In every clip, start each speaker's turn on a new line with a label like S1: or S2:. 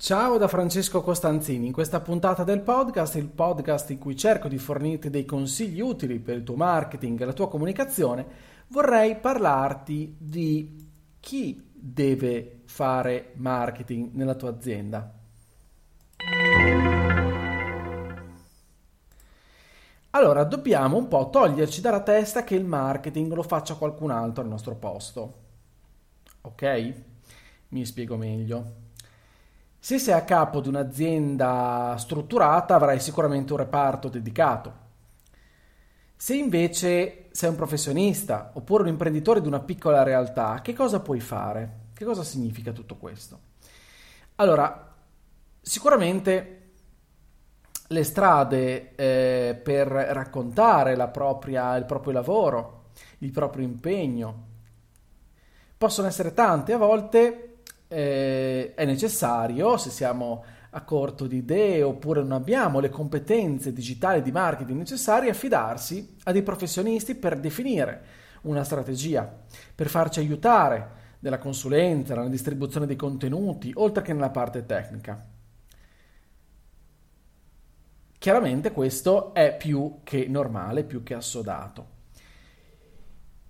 S1: Ciao da Francesco Costanzini, in questa puntata del podcast, il podcast in cui cerco di fornirti dei consigli utili per il tuo marketing e la tua comunicazione, vorrei parlarti di chi deve fare marketing nella tua azienda. Allora, dobbiamo un po' toglierci dalla testa che il marketing lo faccia qualcun altro al nostro posto. Ok? Mi spiego meglio. Se sei a capo di un'azienda strutturata avrai sicuramente un reparto dedicato. Se invece sei un professionista oppure un imprenditore di una piccola realtà, che cosa puoi fare? Che cosa significa tutto questo? Allora, sicuramente le strade eh, per raccontare propria, il proprio lavoro, il proprio impegno, possono essere tante, a volte eh, è necessario, se siamo a corto di idee oppure non abbiamo le competenze digitali di marketing necessarie, affidarsi a dei professionisti per definire una strategia, per farci aiutare nella consulenza, nella distribuzione dei contenuti, oltre che nella parte tecnica. Chiaramente questo è più che normale, più che assodato.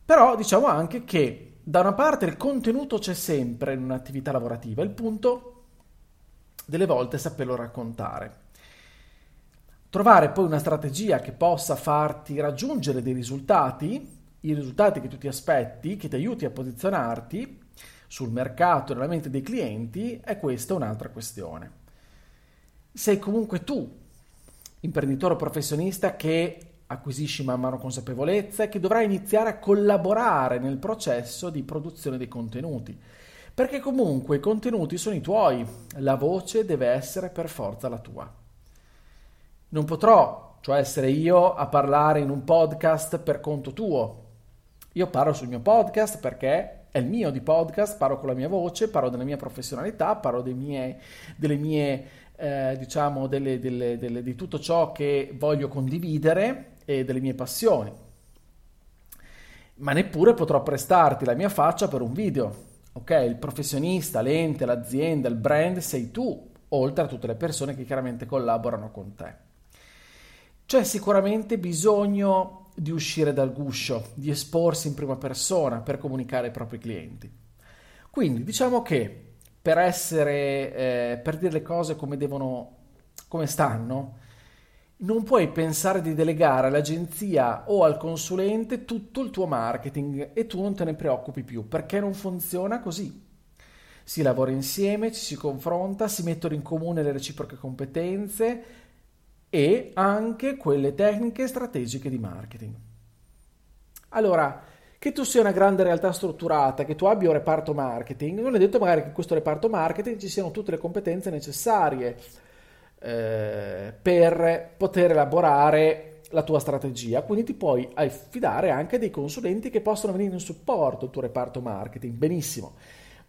S1: Però diciamo anche che da una parte il contenuto c'è sempre in un'attività lavorativa, il punto delle volte è saperlo raccontare. Trovare poi una strategia che possa farti raggiungere dei risultati, i risultati che tu ti aspetti, che ti aiuti a posizionarti sul mercato e nella mente dei clienti, è questa un'altra questione. Sei comunque tu, imprenditore o professionista, che acquisisci man mano consapevolezza e che dovrai iniziare a collaborare nel processo di produzione dei contenuti. Perché comunque i contenuti sono i tuoi, la voce deve essere per forza la tua. Non potrò, cioè essere io a parlare in un podcast per conto tuo. Io parlo sul mio podcast perché è il mio di podcast, parlo con la mia voce, parlo della mia professionalità, parlo mie, delle mie, eh, diciamo, delle, delle, delle, di tutto ciò che voglio condividere e delle mie passioni. Ma neppure potrò prestarti la mia faccia per un video. Ok, il professionista, l'ente, l'azienda, il brand sei tu, oltre a tutte le persone che chiaramente collaborano con te. C'è sicuramente bisogno di uscire dal guscio, di esporsi in prima persona per comunicare ai propri clienti. Quindi diciamo che per essere, eh, per dire le cose come devono, come stanno, non puoi pensare di delegare all'agenzia o al consulente tutto il tuo marketing e tu non te ne preoccupi più perché non funziona così. Si lavora insieme, ci si confronta, si mettono in comune le reciproche competenze e anche quelle tecniche strategiche di marketing. Allora, che tu sia una grande realtà strutturata, che tu abbia un reparto marketing, non è detto magari che in questo reparto marketing ci siano tutte le competenze necessarie eh, per poter elaborare la tua strategia. Quindi ti puoi affidare anche dei consulenti che possono venire in supporto al tuo reparto marketing. Benissimo.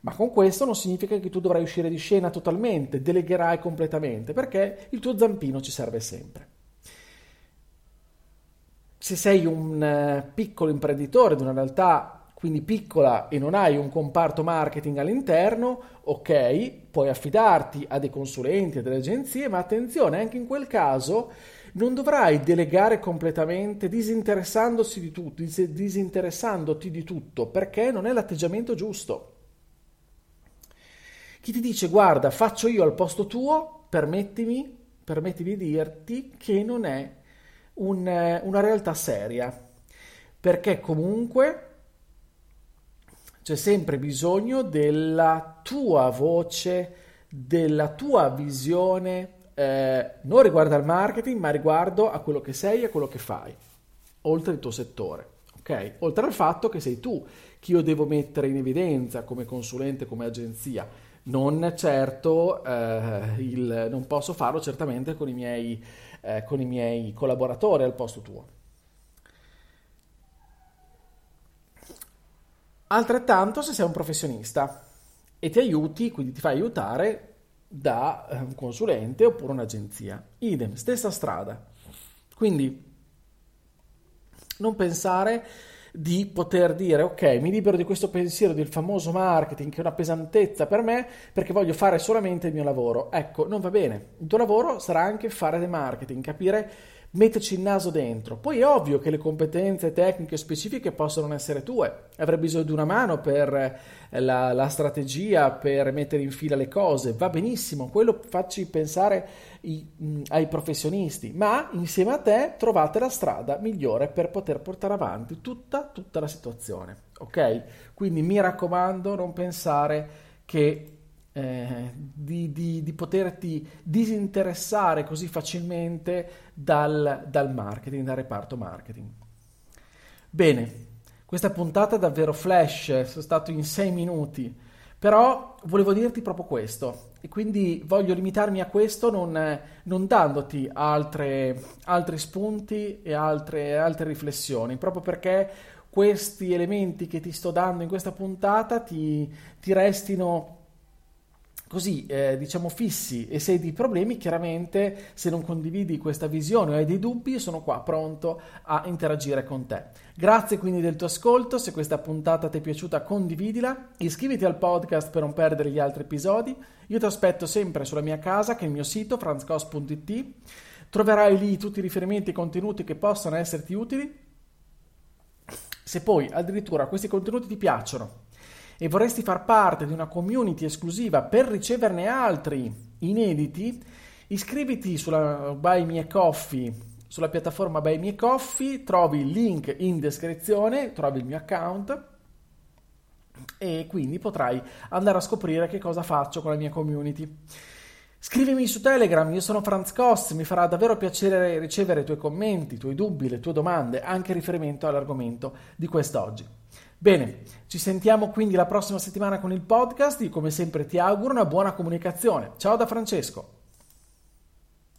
S1: Ma con questo non significa che tu dovrai uscire di scena totalmente, delegherai completamente, perché il tuo zampino ci serve sempre. Se sei un eh, piccolo imprenditore di una realtà quindi piccola e non hai un comparto marketing all'interno, ok, puoi affidarti a dei consulenti, a delle agenzie, ma attenzione, anche in quel caso non dovrai delegare completamente disinteressandosi di tutto, disinteressandoti di tutto, perché non è l'atteggiamento giusto. Chi ti dice guarda, faccio io al posto tuo, permettimi, permettimi di dirti che non è un, una realtà seria, perché comunque c'è sempre bisogno della tua voce, della tua visione, eh, non riguardo al marketing, ma riguardo a quello che sei e a quello che fai, oltre il tuo settore. Okay? Oltre al fatto che sei tu che io devo mettere in evidenza come consulente, come agenzia, non certo eh, il, non posso farlo certamente con i, miei, eh, con i miei collaboratori al posto tuo. Altrettanto se sei un professionista e ti aiuti, quindi ti fai aiutare da eh, un consulente oppure un'agenzia. Idem, stessa strada. Quindi non pensare di poter dire ok, mi libero di questo pensiero del famoso marketing che è una pesantezza per me perché voglio fare solamente il mio lavoro. Ecco, non va bene. Il tuo lavoro sarà anche fare del marketing, capire metterci il naso dentro. Poi è ovvio che le competenze tecniche specifiche possono essere tue. Avrai bisogno di una mano per eh, la, la, strategia, per mettere in fila le cose. Va benissimo, quello facci pensare i, ai professionisti, ma insieme a te trovate la strada migliore per poter portare avanti tutta, tutta la situazione. Ok? Quindi mi raccomando, non pensare che eh, di, di, di, poterti disinteressare così facilmente dal, dal marketing, dal reparto marketing. Bene, questa puntata è davvero flash, sono stato in sei minuti, però volevo dirti proprio questo e quindi voglio limitarmi a questo non, non dandoti altre, altri spunti e altre, altre riflessioni, proprio perché questi elementi che ti sto dando in questa puntata ti, ti restino così eh, diciamo fissi e se hai dei problemi chiaramente se non condividi questa visione o hai dei dubbi sono qua pronto a interagire con te. Grazie quindi del tuo ascolto se questa puntata ti è piaciuta condividila iscriviti al podcast per non perdere gli altri episodi. Io ti aspetto sempre sulla mia casa che è il mio sito franzcos.it troverai lì tutti i riferimenti e contenuti che possono esserti utili. Se poi addirittura questi contenuti ti piacciono e vorresti far parte di una community esclusiva per riceverne altri inediti, iscriviti sulla Buy Me Coffee, sulla piattaforma Buy Me Coffee, trovi il link in descrizione, trovi il mio account e quindi potrai andare a scoprire che cosa faccio con la mia community. Scrivimi su Telegram, io sono Franz Koss, mi farà davvero piacere ricevere i tuoi commenti, i tuoi dubbi, le tue domande, anche riferimento all'argomento di quest'oggi. Bene, ci sentiamo quindi la prossima settimana con il podcast. Io come sempre ti auguro una buona comunicazione. Ciao da Francesco.